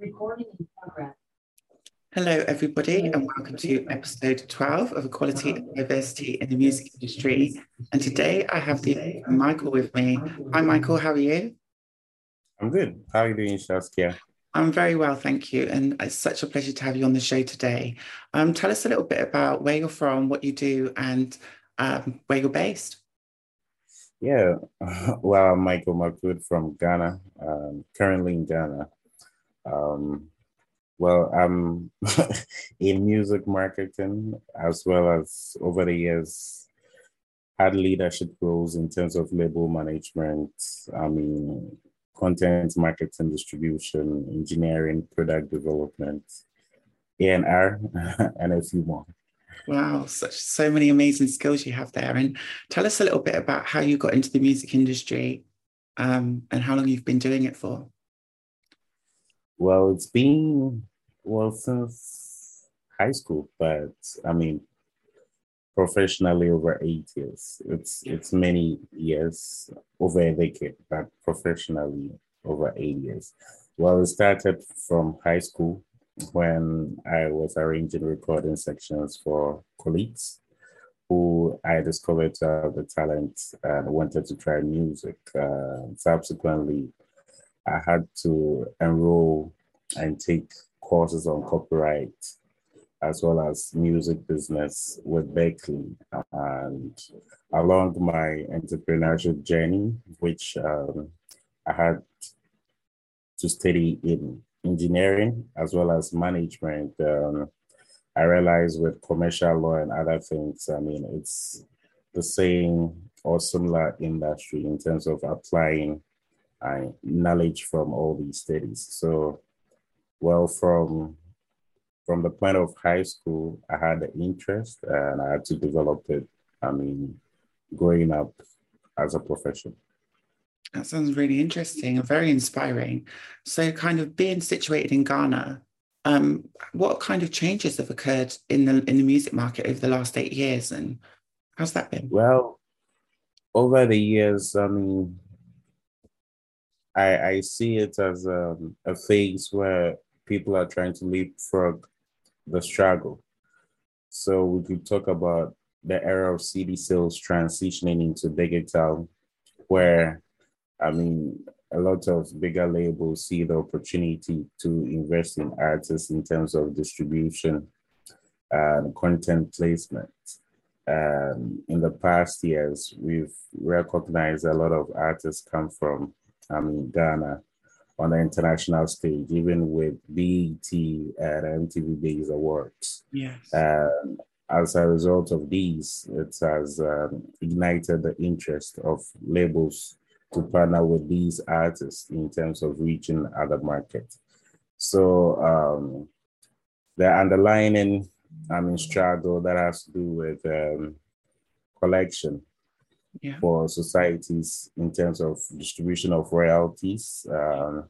Recording in progress. Hello, everybody, and welcome to episode 12 of Equality and Diversity in the Music Industry. And today I have the Michael with me. Hi, Michael, how are you? I'm good. How are you doing, Saskhia? I'm very well, thank you. And it's such a pleasure to have you on the show today. Um, tell us a little bit about where you're from, what you do, and um, where you're based. Yeah, well, I'm Michael Marc Wood from Ghana, um, currently in Ghana. Um, well, I'm in music marketing as well as over the years had leadership roles in terms of label management. I mean, content marketing, distribution, engineering, product development, A&R, and a few more. Wow, such so many amazing skills you have there. And tell us a little bit about how you got into the music industry um, and how long you've been doing it for. Well, it's been well since high school, but I mean professionally over eight years. It's it's many years, over a decade, but professionally over eight years. Well, it started from high school when I was arranging recording sections for colleagues who I discovered to have the talent and wanted to try music. Uh, subsequently, I had to enroll and take courses on copyright as well as music business with Berklee. And along my entrepreneurship journey, which um, I had to study in engineering as well as management, um, I realized with commercial law and other things, I mean, it's the same or similar industry in terms of applying uh, knowledge from all these studies. So, well, from from the point of high school, I had the interest and I had to develop it. I mean, growing up as a profession. That sounds really interesting and very inspiring. So, kind of being situated in Ghana, um, what kind of changes have occurred in the in the music market over the last eight years, and how's that been? Well, over the years, I mean, I, I see it as a, um, a phase where people are trying to leapfrog the struggle. So we could talk about the era of CD sales transitioning into digital, where I mean, a lot of bigger labels see the opportunity to invest in artists in terms of distribution and content placement. Um, in the past years, we've recognized a lot of artists come from I mean, Ghana on the international stage, even with BET and MTV Base Awards. Yes. Um, as a result of these, it has um, ignited the interest of labels to partner with these artists in terms of reaching other markets. So um, the underlying, I mean, struggle that has to do with um, collection yeah. for societies in terms of distribution of royalties um,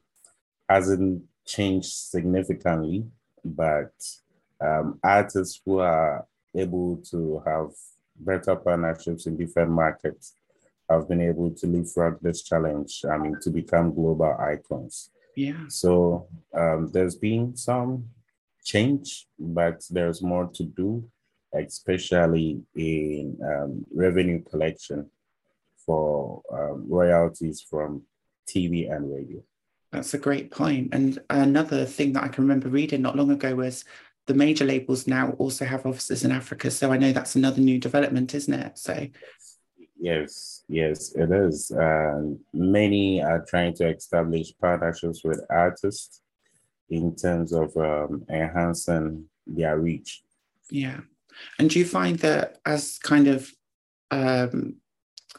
hasn't changed significantly, but um, artists who are able to have better partnerships in different markets have been able to leapfrog this challenge, I mean, to become global icons. Yeah. So um, there's been some change, but there's more to do especially in um, revenue collection for um, royalties from TV and radio. That's a great point. And another thing that I can remember reading not long ago was the major labels now also have offices in Africa. So I know that's another new development, isn't it? So yes, yes, it is. Uh, many are trying to establish partnerships with artists in terms of um, enhancing their reach. Yeah. And do you find that as kind of um,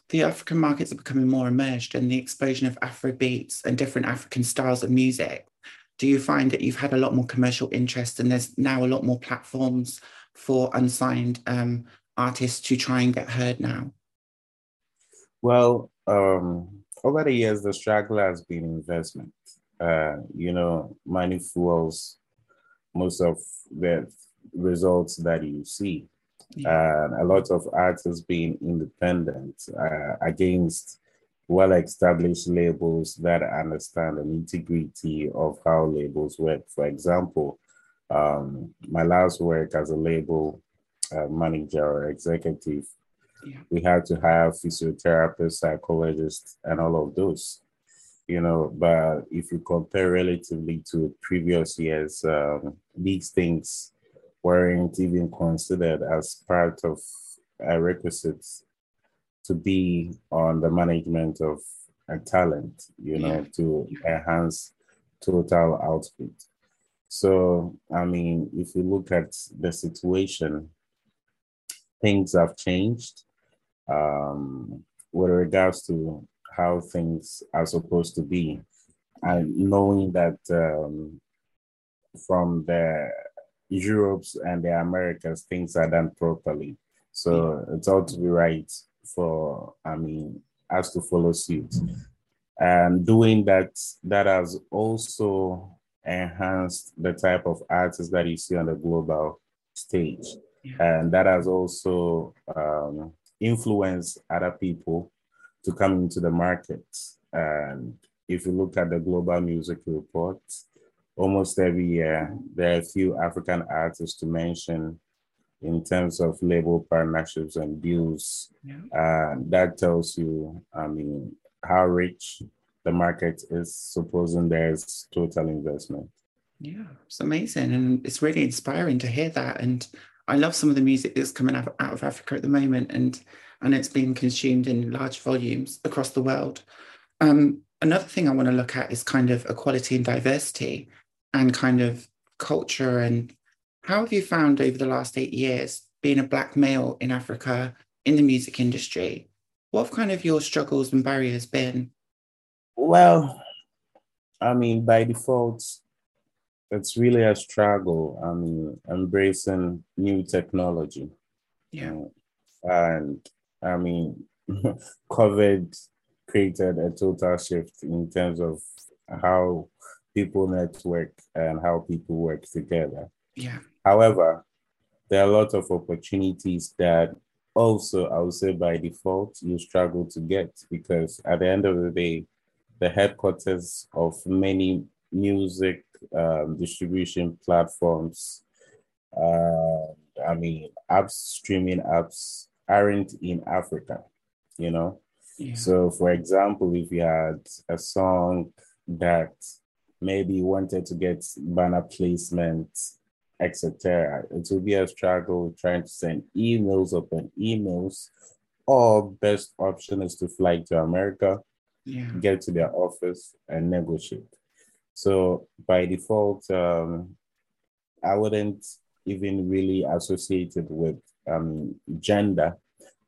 the African markets are becoming more immersed in the explosion of Afro beats and different African styles of music, do you find that you've had a lot more commercial interest and there's now a lot more platforms for unsigned um, artists to try and get heard now? Well, um, over the years, the struggle has been investment. Uh, you know, money fuels most of the results that you see. Yeah. And a lot of artists being independent uh, against well established labels that understand the nitty of how labels work. For example, um, my last work as a label uh, manager or executive, yeah. we had to hire physiotherapists, psychologists, and all of those. You know, but if you compare relatively to previous years, um, these things weren't even considered as part of a requisites to be on the management of a talent, you know, yeah. to enhance total output. So, I mean, if you look at the situation, things have changed um, with regards to how things are supposed to be. And knowing that um, from the Europes and the Americas, things are done properly. So it's all to be right for, I mean, us to follow suit. And doing that, that has also enhanced the type of artists that you see on the global stage. And that has also um, influenced other people to come into the market. And if you look at the Global Music Report, almost every year there are a few African artists to mention in terms of label partnerships and deals. Yeah. Uh, that tells you, I mean, how rich the market is, supposing there's total investment. Yeah, it's amazing. And it's really inspiring to hear that. And I love some of the music that's coming out, out of Africa at the moment. And, and it's being consumed in large volumes across the world. Um, another thing I want to look at is kind of equality and diversity and kind of culture and how have you found over the last eight years being a Black male in Africa in the music industry? What have kind of your struggles and barriers been? Well, I mean, by default, it's really a struggle. I mean, embracing new technology. Yeah. And I mean, COVID created a total shift in terms of how people network and how people work together. Yeah. However, there are a lot of opportunities that also, I would say by default, you struggle to get because at the end of the day, the headquarters of many music um, distribution platforms, uh, I mean, apps, streaming apps aren't in Africa, you know? Yeah. So, for example, if you had a song that maybe wanted to get banner placement etc. It will be a struggle trying to send emails open emails. Or best option is to fly to America, yeah. get to their office and negotiate. So by default, um, I wouldn't even really associate it with um, gender,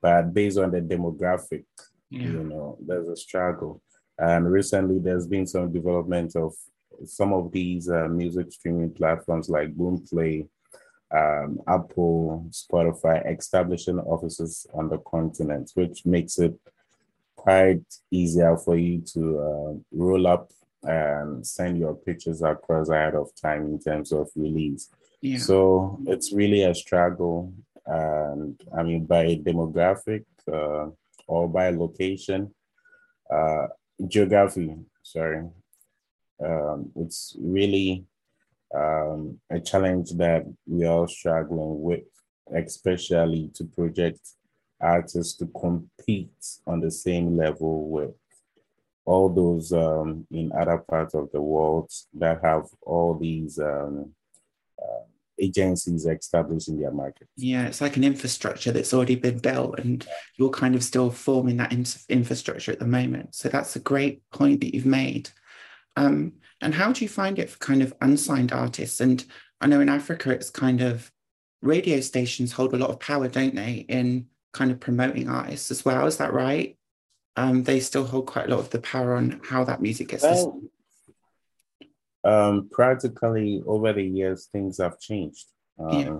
but based on the demographic, yeah. you know, there's a struggle. And recently, there's been some development of some of these uh, music streaming platforms like Boomplay, um, Apple, Spotify establishing offices on the continent, which makes it quite easier for you to uh, roll up and send your pictures across ahead of time in terms of release. Yeah. So it's really a struggle. And I mean, by demographic uh, or by location, uh, geography, sorry, um, it's really um, a challenge that we are struggling with, especially to project artists to compete on the same level with all those um, in other parts of the world that have all these um, uh, agencies established in their market. Yeah, it's like an infrastructure that's already been built, and you're kind of still forming that in- infrastructure at the moment. So that's a great point that you've made. Um, and how do you find it for kind of unsigned artists? And I know in Africa, it's kind of radio stations hold a lot of power, don't they, in kind of promoting artists as well. Is that right? Um, they still hold quite a lot of the power on how that music gets. Well, um, practically over the years, things have changed. Yeah.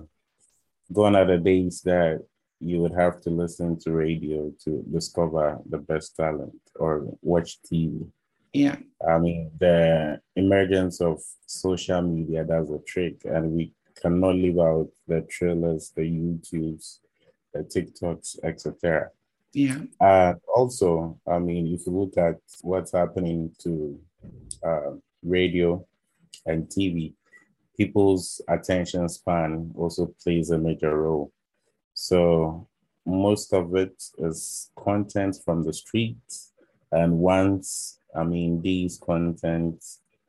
Gone are the days that you would have to listen to radio to discover the best talent or watch TV. Yeah. I mean, the emergence of social media, does a trick. And we cannot leave out the Trillers, the YouTubes, the TikToks, etc. Yeah. Uh, also, I mean, if you look at what's happening to uh, radio and TV, people's attention span also plays a major role. So most of it is content from the street. And once, I mean, these content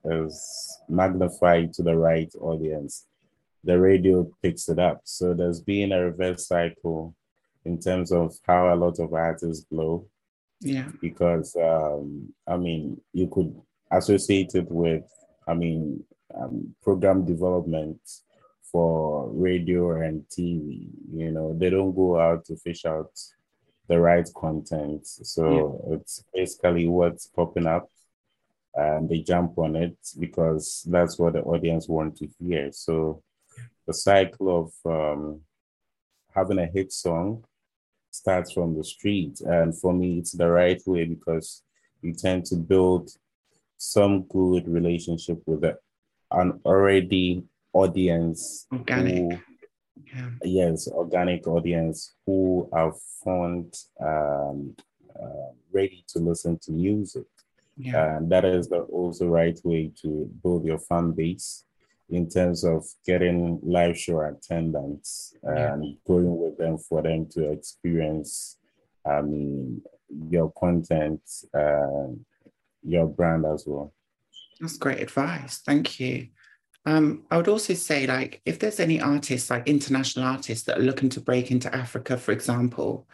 is magnified to the right audience, the radio picks it up. So there's been a reverse cycle in terms of how a lot of artists blow. Yeah. Because, um, I mean, you could associate it with, I mean, um, program development for radio and TV. You know, they don't go out to fish out the right content. So yeah. it's basically what's popping up and they jump on it because that's what the audience want to hear. So the cycle of um, having a hit song starts from the street. And for me, it's the right way because you tend to build some good relationship with the, an already audience organic who, yeah. yes organic audience who are fond um, uh, ready to listen to music yeah. and that is the also right way to build your fan base in terms of getting live show attendance and yeah. going with them for them to experience mean your content and your brand as well that's great advice thank you um, I would also say, like, if there's any artists, like international artists that are looking to break into Africa, for example,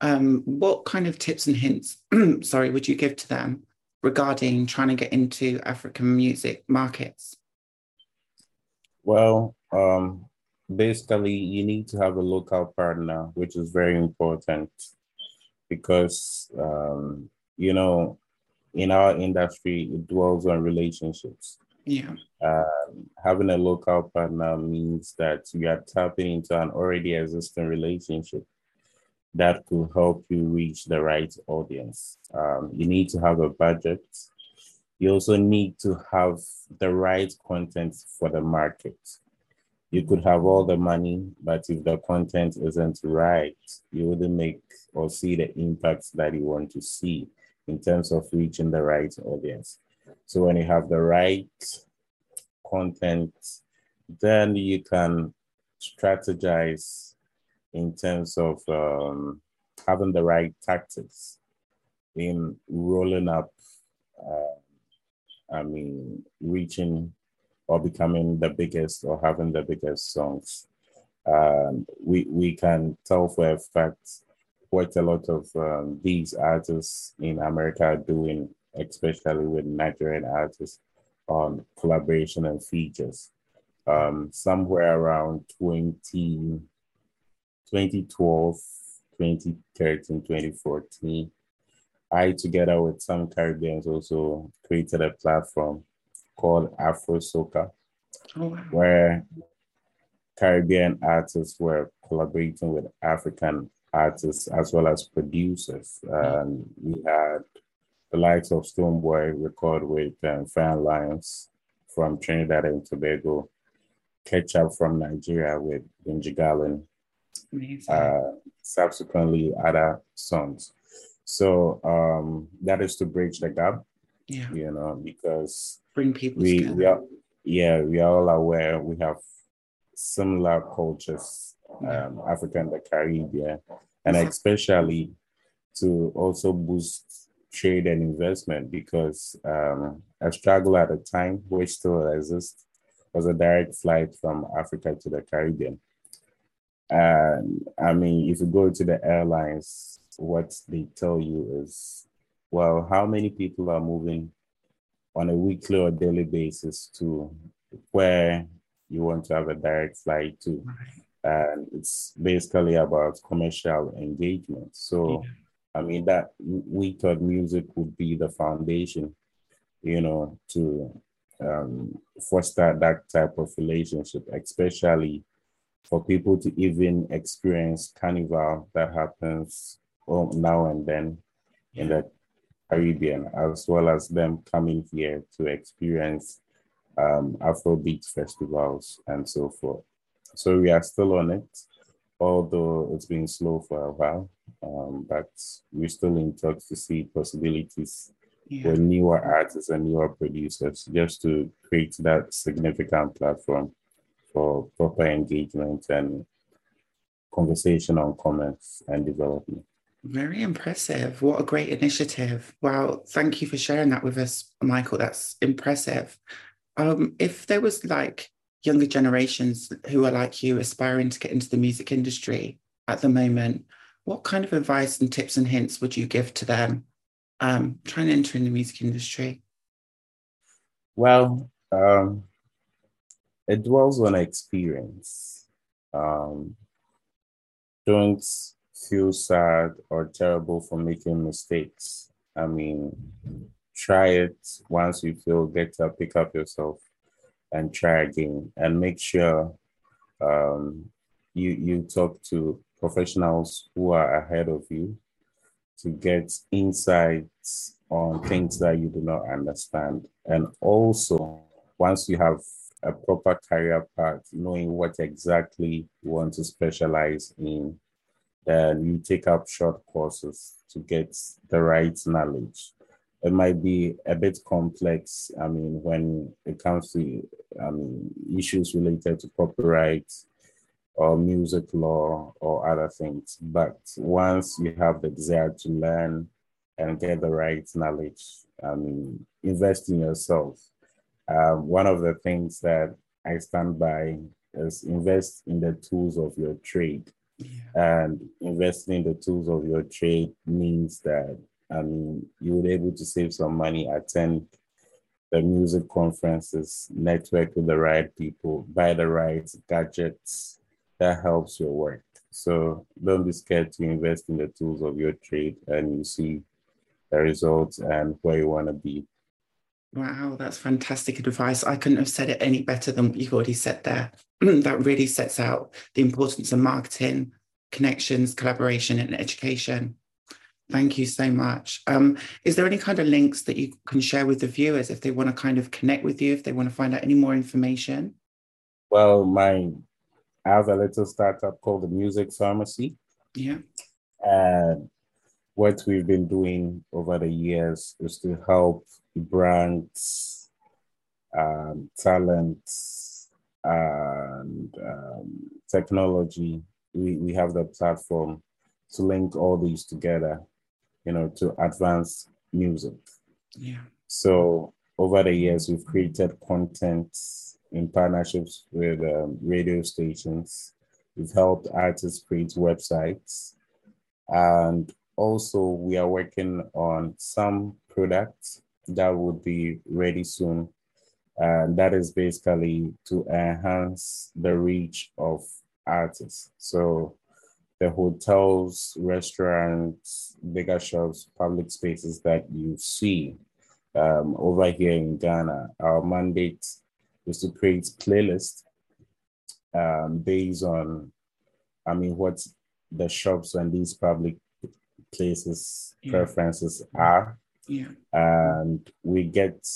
um, what kind of tips and hints, sorry, would you give to them regarding trying to get into African music markets? Well, um, basically, you need to have a local partner, which is very important because, um, you know, in our industry, it dwells on relationships. Yeah. Um, having a local partner means that you are tapping into an already existing relationship that could help you reach the right audience. Um, you need to have a budget. You also need to have the right content for the market. You could have all the money, but if the content isn't right, you wouldn't make or see the impact that you want to see in terms of reaching the right audience. So when you have the right content, then you can strategize in terms of um, having the right tactics in rolling up, uh, I mean, reaching or becoming the biggest or having the biggest songs. Um, we, we can tell for a fact what a lot of um, these artists in America are doing, especially with Nigerian artists on collaboration and features. Um, somewhere around 20, 2012, 2013, 2014, I, together with some Caribbeans, also created a platform called Afro Soca, oh, wow. where Caribbean artists were collaborating with African artists as well as producers. And we had the likes of Stonebwoy record with um, Fay-Ann Lyons from Trinidad and Tobago, Ketchup from Nigeria with Benji Garlin, uh, subsequently other songs. So um, that is to bridge the gap, yeah. you know, because bring people we, together. we are, yeah, we are all aware we have similar cultures, um, Africa and the Caribbean, and especially to also boost trade and investment because um, a struggle at the time, which still exists, was a direct flight from Africa to the Caribbean. And I mean, if you go to the airlines, what they tell you is, well, how many people are moving on a weekly or daily basis to where you want to have a direct flight to? And it's basically about commercial engagement. So, yeah I mean, that we thought music would be the foundation, you know, to um, foster that type of relationship, especially for people to even experience carnival that happens now and then in the Caribbean, as well as them coming here to experience um, Afrobeat festivals and so forth. So we are still on it. Although it's been slow for a while, um, but we're still in talks to see possibilities yeah. for newer artists and newer producers just to create that significant platform for proper engagement and conversation on comments and development. Very impressive. What a great initiative. Wow. Thank you for sharing that with us, Michael. That's impressive. Um, if there was like younger generations who are like you aspiring to get into the music industry at the moment, what kind of advice and tips and hints would you give to them um, trying to enter in the music industry? Well, um, it dwells on experience. Um, don't feel sad or terrible for making mistakes. I mean, try it once you feel up, pick up yourself and try again and make sure um, you you talk to professionals who are ahead of you to get insights on things that you do not understand. And also once you have a proper career path knowing what exactly you want to specialize in then you take up short courses to get the right knowledge it might be a bit complex. I mean, when it comes to I mean, issues related to copyright or music law or other things. But once you have the desire to learn and get the right knowledge, I mean, invest in yourself. Um, one of the things that I stand by is invest in the tools of your trade. Yeah. And investing in the tools of your trade means that Mean, you would able to save some money, attend the music conferences, network with the right people, buy the right gadgets. That helps your work. So don't be scared to invest in the tools of your trade and you see the results and where you want to be. Wow, that's fantastic advice. I couldn't have said it any better than what you've already said there. that really sets out the importance of marketing, connections, collaboration, and education. Thank you so much. Um, is there any kind of links that you can share with the viewers if they want to kind of connect with you, if they want to find out any more information? Well, my I have a little startup called the Music Pharmacy. Yeah. And what we've been doing over the years is to help brands, um, talents, and um, technology. We, we have the platform to link all these together you know, to advance music. Yeah. So over the years, we've created content in partnerships with um, radio stations. We've helped artists create websites. And also, we are working on some products that would be ready soon. And that is basically to enhance the reach of artists. So the hotels, restaurants, bigger shops, public spaces that you see um, over here in Ghana, our mandate is to create playlists um, based on, I mean, what the shops and these public places yeah. preferences are. Yeah. And we get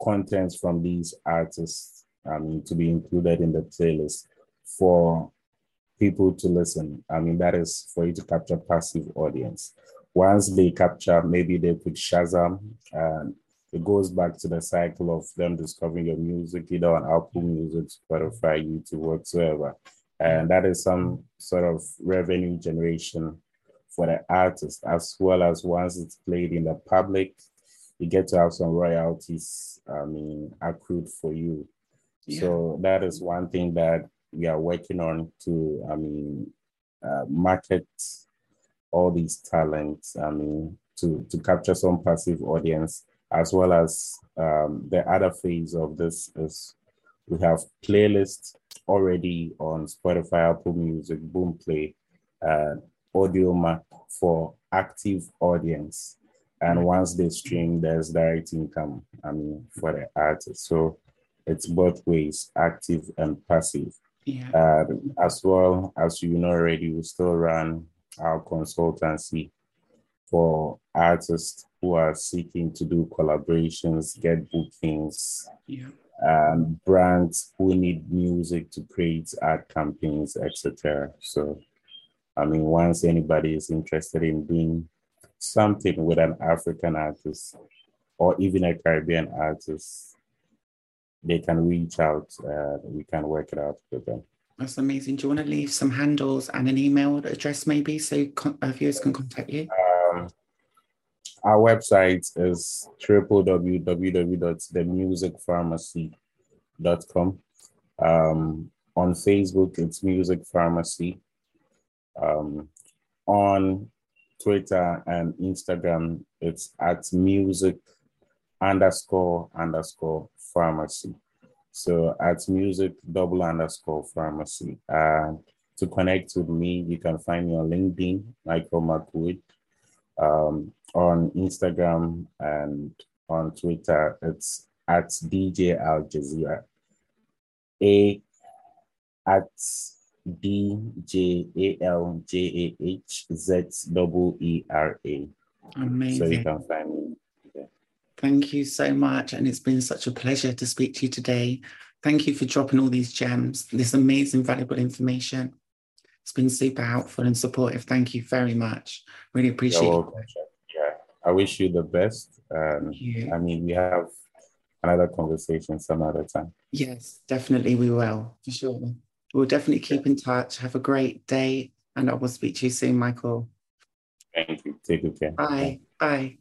contents from these artists I mean, to be included in the playlist for people to listen. I mean, that is for you to capture passive audience. Once they capture, maybe they put Shazam, and it goes back to the cycle of them discovering your music, either on Apple Music, Spotify, YouTube, whatsoever. And that is some sort of revenue generation for the artist, as well as once it's played in the public, you get to have some royalties, I mean, accrued for you. Yeah. So that is one thing that we are working on to, I mean, uh, market all these talents, I mean, to, to capture some passive audience, as well as um, the other phase of this is we have playlists already on Spotify, Apple Music, Boomplay, uh, Audiomack for active audience. And once they stream, there's direct income, I mean, for the artist. So it's both ways, active and passive. Yeah. Uh, as well as you know already, we still run our consultancy for artists who are seeking to do collaborations, get bookings, yeah. um, brands who need music to create ad campaigns, etc. So, I mean, once anybody is interested in doing something with an African artist or even a Caribbean artist, they can reach out. Uh, we can work it out with them. That's amazing. Do you want to leave some handles and an email address maybe so con- uh, viewers can contact you? Um, our website is www.themusicpharmacy.com. Um, on Facebook, it's Music Pharmacy. Um, on Twitter and Instagram, it's at music underscore underscore pharmacy. So at music double underscore pharmacy. Uh, to connect with me, you can find me on LinkedIn, Michael Marc Wood, um, on Instagram and on Twitter. It's at DJ AljahZEEra. A at D J A L J A H Z double E R A. Amazing. So you can find me. Thank you so much. And it's been such a pleasure to speak to you today. Thank you for dropping all these gems, this amazing, valuable information. It's been super helpful and supportive. Thank you very much. Really appreciate it. Yeah, I wish you the best. Um, I mean, we have another conversation some other time. Yes, definitely we will, for sure. We'll definitely keep in touch. Have a great day, and I will speak to you soon, Michael. Thank you. Take good care. Bye. Bye.